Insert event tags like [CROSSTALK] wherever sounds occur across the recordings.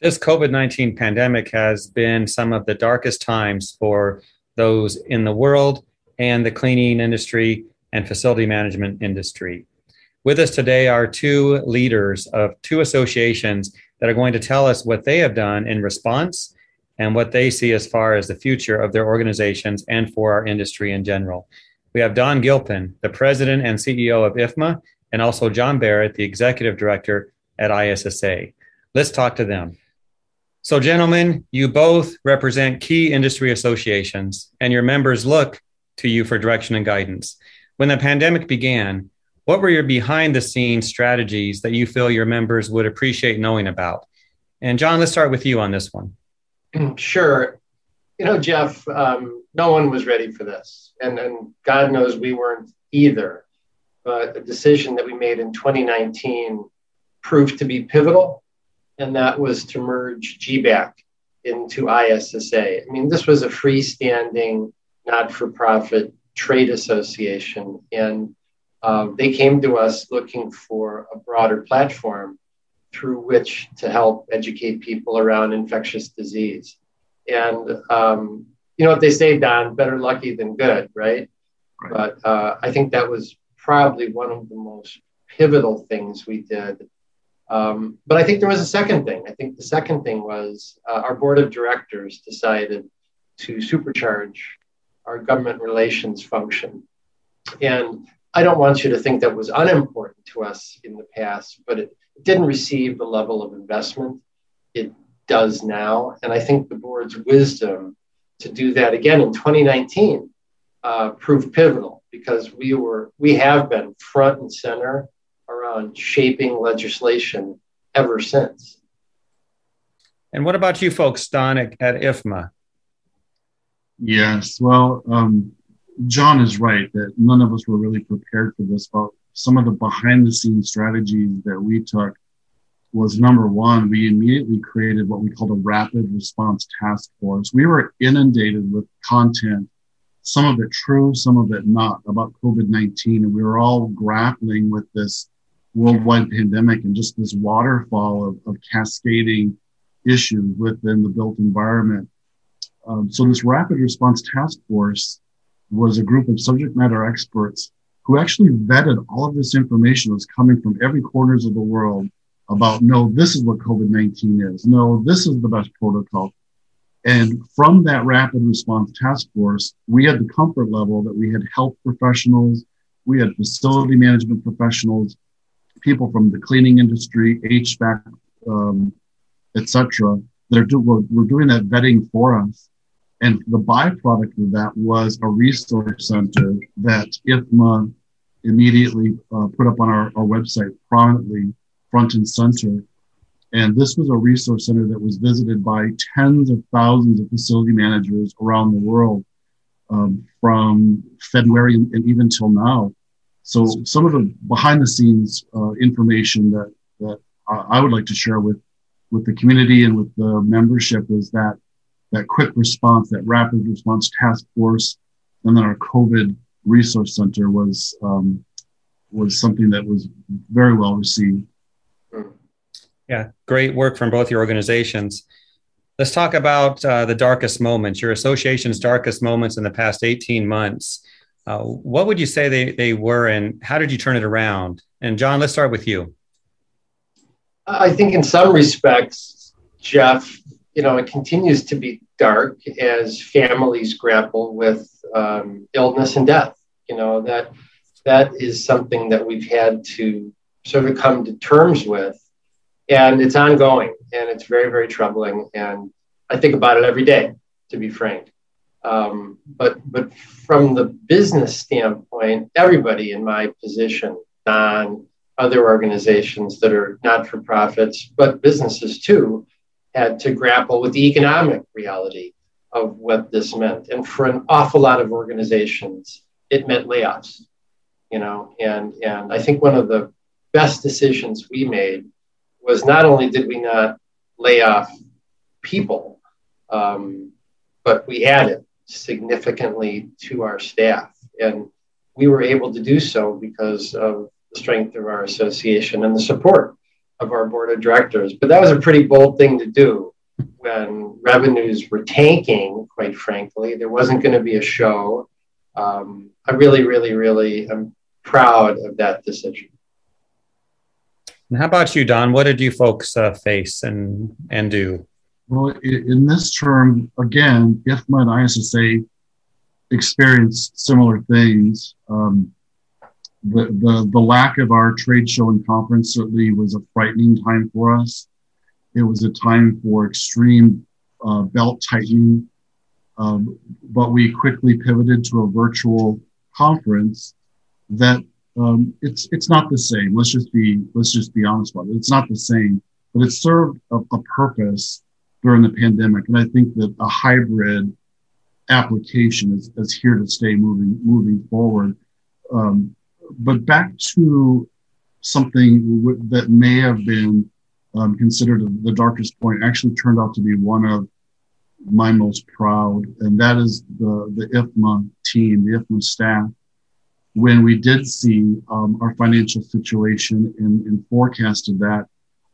This COVID 19 pandemic has been some of the darkest times for those in the world and the cleaning industry and facility management industry. With us today are two leaders of two associations that are going to tell us what they have done in response and what they see as far as the future of their organizations and for our industry in general. We have Don Gilpin, the president and CEO of IFMA, and also John Barrett, the executive director at ISSA. Let's talk to them. So, gentlemen, you both represent key industry associations, and your members look to you for direction and guidance. When the pandemic began, what were your behind the scenes strategies that you feel your members would appreciate knowing about? And, John, let's start with you on this one. [CLEARS THROAT] Sure. You know, Jeff, um, no one was ready for this. And, and God knows we weren't either. But the decision that we made in 2019 proved to be pivotal and that was to merge GBAC into ISSA. I mean, this was a freestanding, not for profit trade association. And uh, they came to us looking for a broader platform through which to help educate people around infectious disease. And, um, you know what they say, Don, better lucky than good, right? right. But uh, I think that was probably one of the most pivotal things we did um, but I think there was a second thing. I think the second thing was uh, our board of directors decided to supercharge our government relations function. And I don't want you to think that was unimportant to us in the past, but it didn't receive the level of investment it does now. And I think the board's wisdom to do that again in 2019 uh, proved pivotal because we were we have been front and center around shaping legislation ever since. And what about you folks, Don, at, at IFMA? Yes, well, um, John is right that none of us were really prepared for this, but some of the behind the scenes strategies that we took was number one, we immediately created what we called a rapid response task force. We were inundated with content, some of it true, some of it not, about COVID 19. And we were all grappling with this worldwide pandemic and just this waterfall of, of cascading issues within the built environment. Um, so this rapid response task force was a group of subject matter experts who actually vetted all of this information that was coming from every corners of the world about no, this is what COVID-19 is. No, this is the best protocol. And from that rapid response task force, we had the comfort level that we had health professionals, we had facility management professionals, people from the cleaning industry, HVAC, um, etc. They're do, we're, doing that vetting for us. And the byproduct of that was a resource center that IFMA immediately uh, put up on our, our website prominently, front and center. And this was a resource center that was visited by tens of thousands of facility managers around the world um, from February and even till now. So some of the behind the scenes uh, information that that I would like to share with with the community and with the membership is that that quick response, that rapid response task force, and then our COVID resource center was um, was something that was very well received. Yeah, great work from both your organizations. Let's talk about uh, the darkest moments, your association's darkest moments in the past 18 months. Uh, what would you say they, they were, and how did you turn it around? And John, let's start with you. I think in some respects, Jeff, you know, it continues to be dark as families grapple with um, illness and death. You know that that is something that we've had to sort of come to terms with, and it's ongoing, and it's very, very troubling. And I think about it every day, to be frank. Um, but but from the business standpoint, everybody in my position, Don, other organizations that are not for profits, but businesses too, had to grapple with the economic reality of what this meant. And for an awful lot of organizations, it meant layoffs. You know, and and I think one of the best decisions we made was not only did we not lay off people, um, but we added significantly to our staff. And we were able to do so because of the strength of our association and the support of our board of directors. But that was a pretty bold thing to do when revenues were tanking, quite frankly. There wasn't going to be a show. Um, I really, really, really am proud of that decision. And how about you, Don? What did you folks uh, face and, and do? Well, in this term, again, IFMA and ISSA experienced similar things. Um, the, the, the lack of our trade show and conference certainly was a frightening time for us. It was a time for extreme uh, belt tightening, um, but we quickly pivoted to a virtual conference that um, it's it's not the same. Let's just be let's just be honest about it. It's not the same, but it served a, a purpose during the pandemic, and I think that a hybrid application is, is here to stay moving moving forward. Um, but back to something w- that may have been um, considered the darkest point actually turned out to be one of my most proud, and that is the the IFMA team, the IFMA staff. When we did see um, our financial situation and, and, forecasted that,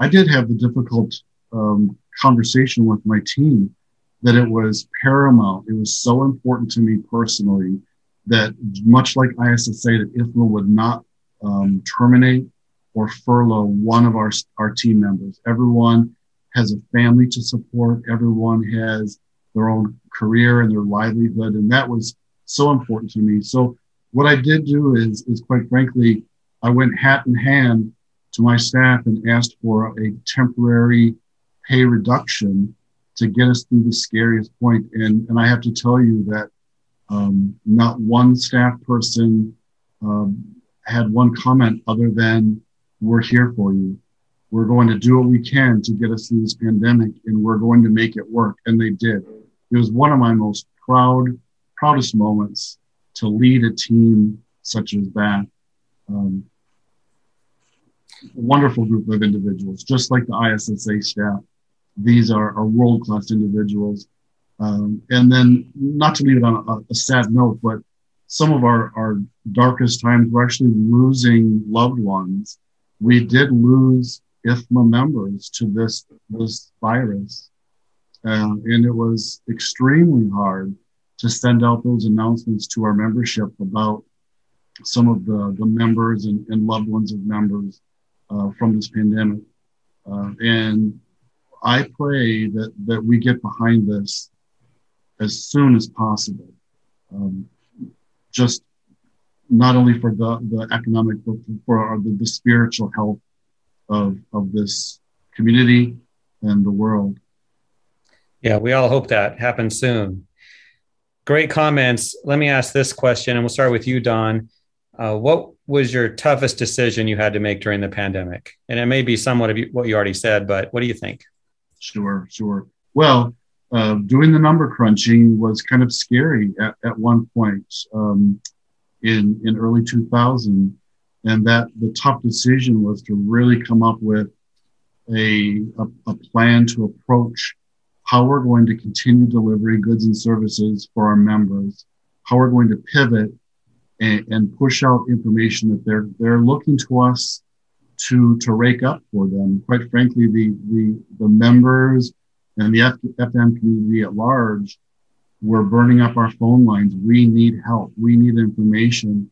I did have the difficult um, conversation with my team that it was paramount. It was so important to me personally that much like ISSA, that IFMA would not um, terminate or furlough one of our, our team members. Everyone has a family to support. Everyone has their own career and their livelihood. And that was so important to me. So what I did do is, is quite frankly, I went hat in hand to my staff and asked for a temporary pay reduction to get us through the scariest point. And, and I have to tell you that um, not one staff person um, had one comment other than, we're here for you. We're going to do what we can to get us through this pandemic and we're going to make it work. And they did. It was one of my most proud, proudest moments to lead a team such as that. Um, wonderful group of individuals, just like the ISSA staff. These are, are world class individuals. Um, and then, not to leave it on a, a, sad note, but some of our, our darkest times were actually losing loved ones. We did lose IFMA members to this, this virus. Uh, and it was extremely hard to send out those announcements to our membership about some of the, the members and, and loved ones of members uh, from this pandemic. Uh, and I pray that, that we get behind this as soon as possible. Um, just not only for the, the economic, but for the, the spiritual health of, of this community and the world. Yeah, we all hope that happens soon. Great comments. Let me ask this question, and we'll start with you, Don. Uh, what was your toughest decision you had to make during the pandemic? And it may be somewhat of what you already said, but what do you think? Sure, sure. Well, uh, doing the number crunching was kind of scary at, at one point um, in in early 2000, and that the tough decision was to really come up with a, a, a plan to approach how we're going to continue delivering goods and services for our members, how we're going to pivot and, and push out information that they're they're looking to us to to rake up for them. Quite frankly, the the the members and the F- FM community at large were burning up our phone lines. We need help. We need information.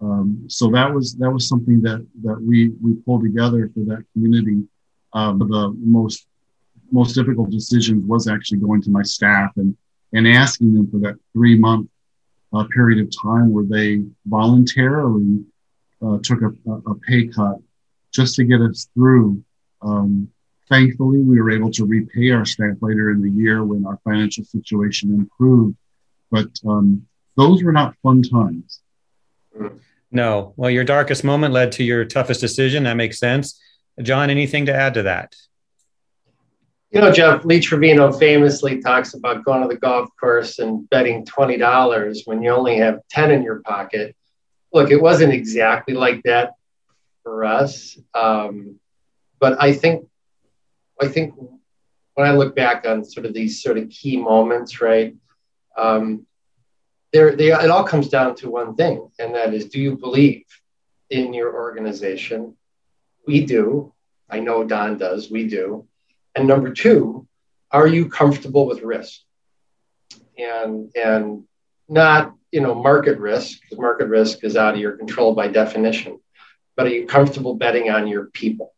Um, so that was that was something that that we we pulled together for that community. Um, the most most difficult decisions was actually going to my staff and and asking them for that three month uh, period of time where they voluntarily uh, took a, a, pay cut just to get us through. Um, thankfully, we were able to repay our staff later in the year when our financial situation improved. But um, those were not fun times. No. Well, your darkest moment led to your toughest decision. That makes sense. John, anything to add to that? You know, Jeff Lee Trevino famously talks about going to the golf course and betting $20 when you only have 10 in your pocket. Look, it wasn't exactly like that for us. Um, but I think, I think when I look back on sort of these sort of key moments, right, um, there, they, it all comes down to one thing, and that is do you believe in your organization? We do. I know Don does, we do. And number two, are you comfortable with risk? And, and not, you know, market risk, because market risk is out of your control by definition, but are you comfortable betting on your people?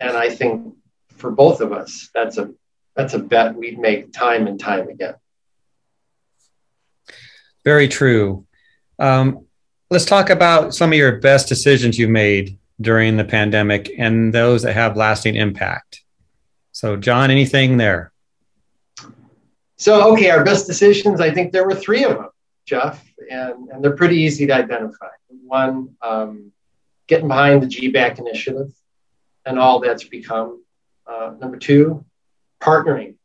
And I think for both of us, that's a, that's a bet we'd make time and time again. Very true. Um, let's talk about some of your best decisions you made during the pandemic and those that have lasting impact. So, John, anything there? So, okay, our best decisions, I think there were three of them, Jeff, and, and they're pretty easy to identify. One, um, getting behind the GBAC initiative and all that's become. Uh, number two, partnering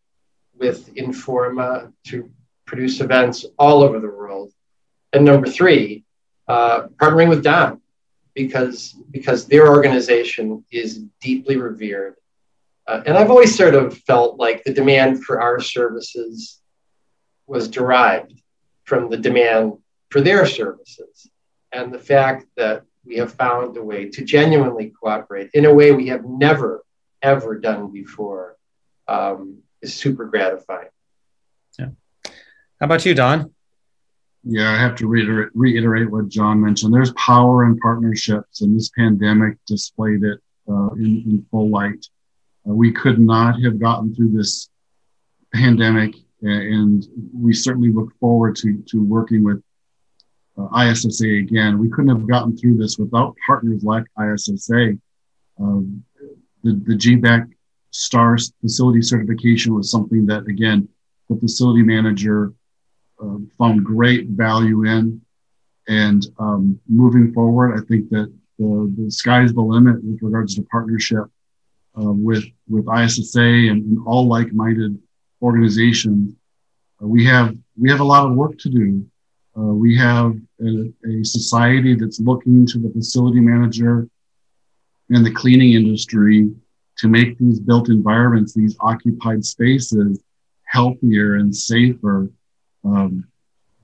with Informa to produce events all over the world. And number three, uh, partnering with Don because because their organization is deeply revered. Uh, and I've always sort of felt like the demand for our services was derived from the demand for their services. And the fact that we have found a way to genuinely cooperate in a way we have never, ever done before um, is super gratifying. Yeah. How about you, Don? Yeah, I have to reiterate, reiterate what John mentioned. There's power in partnerships, and this pandemic displayed it uh, in, in, full light. Uh, we could not have gotten through this pandemic, and we certainly look forward to, to working with uh, ISSA again. We couldn't have gotten through this without partners like ISSA. Um, the, the GBAC STAR facility certification was something that, again, the facility manager uh, found great value in. And um, moving forward, I think that the, the sky's the limit with regards to partnership uh, with with ISSA and, and all like-minded organizations. Uh, we have we have a lot of work to do. Uh, we have a, a, society that's looking to the facility manager and the cleaning industry to make these built environments, these occupied spaces, healthier and safer um,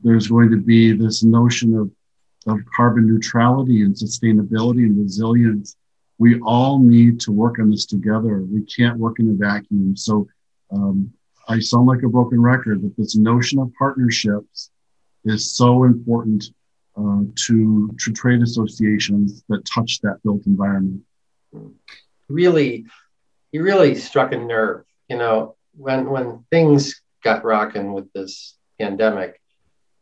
there's going to be this notion of, of carbon neutrality and sustainability and resilience. We all need to work on this together. We can't work in a vacuum. So um, I sound like a broken record, but this notion of partnerships is so important uh, to, to trade associations that touch that built environment. Really, he really struck a nerve. You know, when when things got rocking with this pandemic,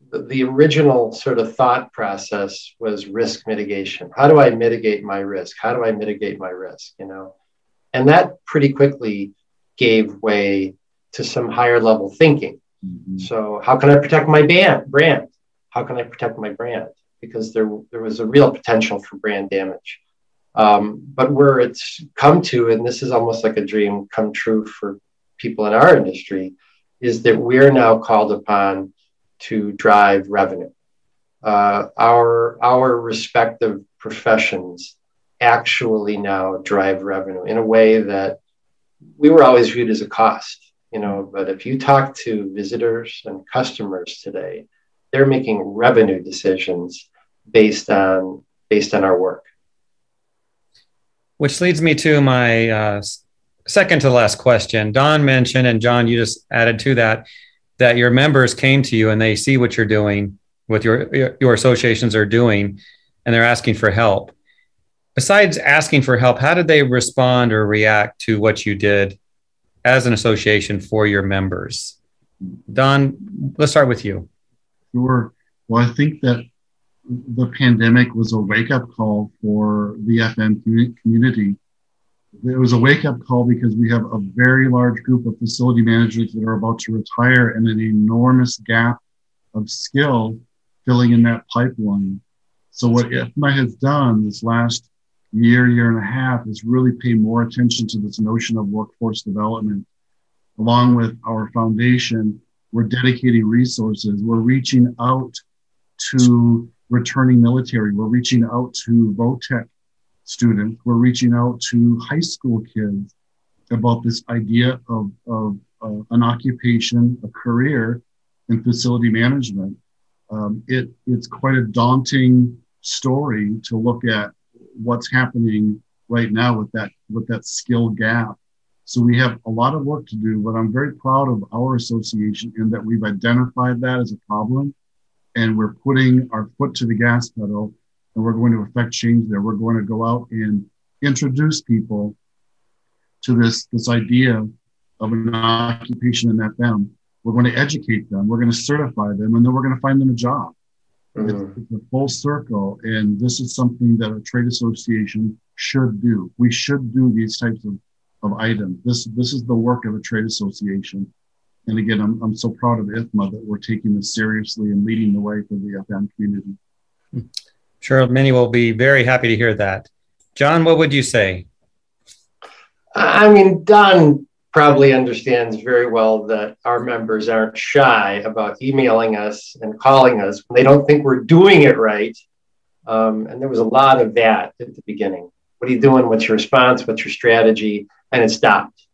the, the original sort of thought process was risk mitigation. How do I mitigate my risk? How do I mitigate my risk? You know, and that pretty quickly gave way to some higher level thinking. Mm-hmm. So, how can I protect my band, brand? How can I protect my brand? Because there, there was a real potential for brand damage. Um, but where it's come to, and this is almost like a dream come true for people in our industry, is that we're now called upon to drive revenue. Uh, our our respective professions actually now drive revenue in a way that we were always viewed as a cost, you know. But if you talk to visitors and customers today, they're making revenue decisions based on based on our work. Which leads me to my uh, second to last question. Don mentioned, and John, you just added to that, that your members came to you and they see what you're doing, what your your associations are doing, and they're asking for help. Besides asking for help, how did they respond or react to what you did as an association for your members? Don, let's start with you. Sure. Well, I think that the pandemic was a wake up call for the FM community it was a wake up call because we have a very large group of facility managers that are about to retire and an enormous gap of skill filling in that pipeline. So what IFMA has done this last year, year and a half is really pay more attention to this notion of workforce development. Along with our foundation, we're dedicating resources. We're reaching out to returning military. We're reaching out to VOTEC students. We're reaching out to high school kids about this idea of, of uh, an occupation, a career in facility management. Um, it, it's quite a daunting story to look at what's happening right now with that with that skill gap. So we have a lot of work to do, but I'm very proud of our association in that we've identified that as a problem and we're putting our foot to the gas pedal and we're going to affect change there. We're going to go out and introduce people to this, this idea of an occupation in FM. We're going to educate them. We're going to certify them, and then we're going to find them a job. Mm-hmm. It's, it's a full circle, and this is something that a trade association should do. We should do these types of, of items. This this is the work of a trade association. And again, I'm, I'm so proud of IFMA that we're taking this seriously and leading the way for the FM community. Sure, many will be very happy to hear that. John, what would you say? I mean, Don probably understands very well that our members aren't shy about emailing us and calling us when they don't think we're doing it right. Um, and there was a lot of that at the beginning. What are you doing? What's your response? What's your strategy? And it stopped.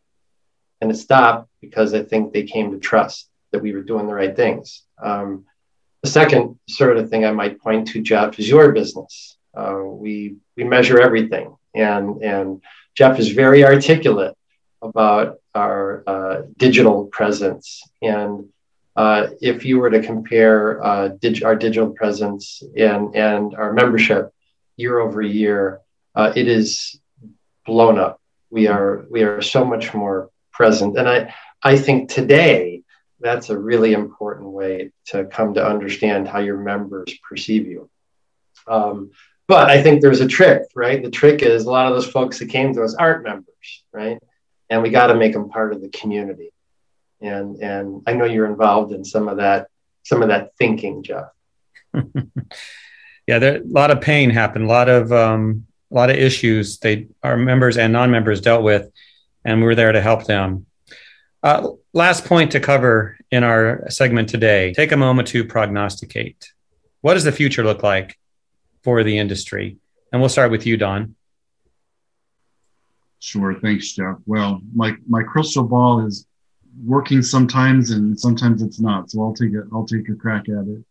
And it stopped because I think they came to trust that we were doing the right things. Um, the second sort of thing I might point to, Jeff, is your business. Uh, we we measure everything, and and Jeff is very articulate about our uh, digital presence. And uh, if you were to compare uh, dig- our digital presence and, and our membership year over year, uh, it is blown up. We are we are so much more present, and I I think today that's a really important way to come to understand how your members perceive you. Um, but I think there's a trick, right? The trick is a lot of those folks that came to us aren't members, right? And we got to make them part of the community. And and I know you're involved in some of that some of that thinking, Jeff. [LAUGHS] yeah, there a lot of pain happened, a lot of um, a lot of issues they our members and non-members dealt with, and we're there to help them. Uh, last point to cover in our segment today: take a moment to prognosticate. What does the future look like for the industry? And we'll start with you, Don. Sure. Thanks, Jeff. Well, my, my crystal ball is working sometimes and sometimes it's not. So I'll take it. I'll take a crack at it.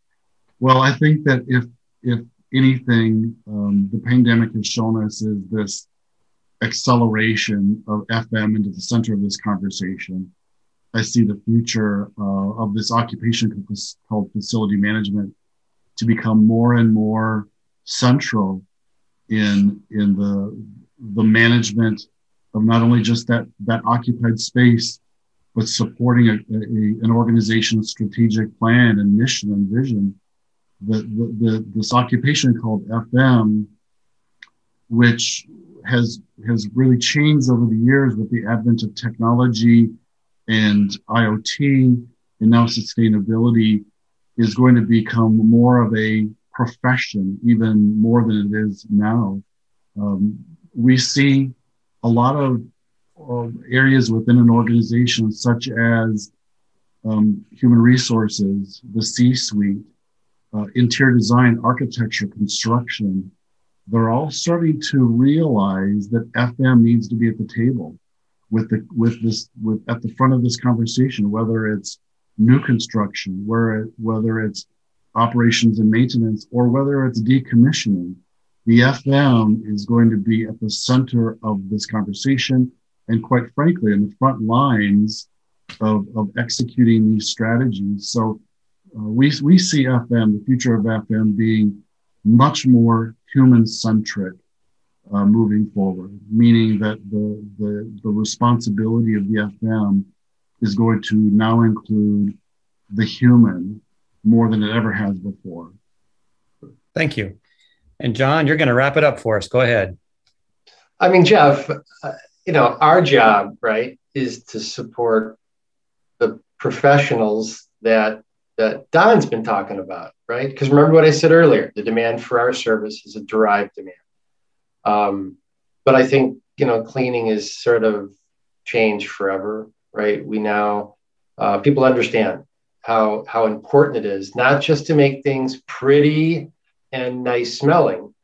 Well, I think that if, if anything, um, the pandemic has shown us is this acceleration of FM into the center of this conversation. I see the future uh, of this occupation called facility management to become more and more central in in the the management of not only just that that occupied space, but supporting a, a, an organization's strategic plan and mission and vision. The, the, the, this occupation called FM, which has has really changed over the years with the advent of technology and IoT and now sustainability, is going to become more of a profession, even more than it is now. Um, we see a lot of uh, areas within an organization, such as um, human resources, the C suite, uh, interior design, architecture, construction, they're all starting to realize that FM needs to be at the table with the with this with at the front of this conversation, whether it's new construction, where whether it's operations and maintenance, or whether it's decommissioning, the FM is going to be at the center of this conversation. And quite frankly, in the front lines of, of executing these strategies. So uh, we, we see FM, the future of FM, being much more human centric uh, moving forward, meaning that the, the, the responsibility of the FM is going to now include the human more than it ever has before. Thank you. And John, you're going to wrap it up for us. Go ahead. I mean, Jeff, uh, you know, our job, right, is to support the professionals that that Don's been talking about, right? Because remember what I said earlier: the demand for our service is a derived demand. Um, but I think you know, cleaning is sort of changed forever, right? We now uh, people understand how how important it is not just to make things pretty and nice smelling,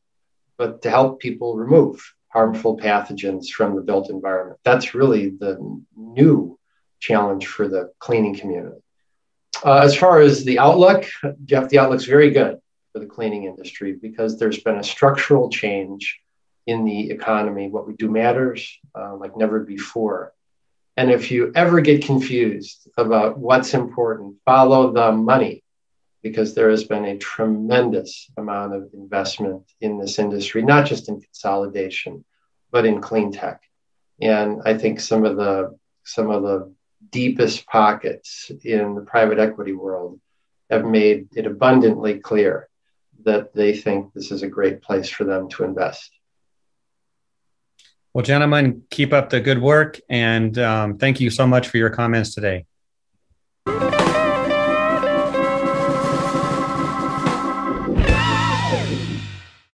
but to help people remove harmful pathogens from the built environment. That's really the new challenge for the cleaning community. Uh, as far as the outlook, Jeff, the outlook's very good for the cleaning industry because there's been a structural change in the economy. What we do matters uh, like never before. And if you ever get confused about what's important, follow the money because there has been a tremendous amount of investment in this industry, not just in consolidation, but in clean tech. And I think some of the some of the deepest pockets in the private equity world have made it abundantly clear that they think this is a great place for them to invest. Well, gentlemen, keep up the good work and um, thank you so much for your comments today.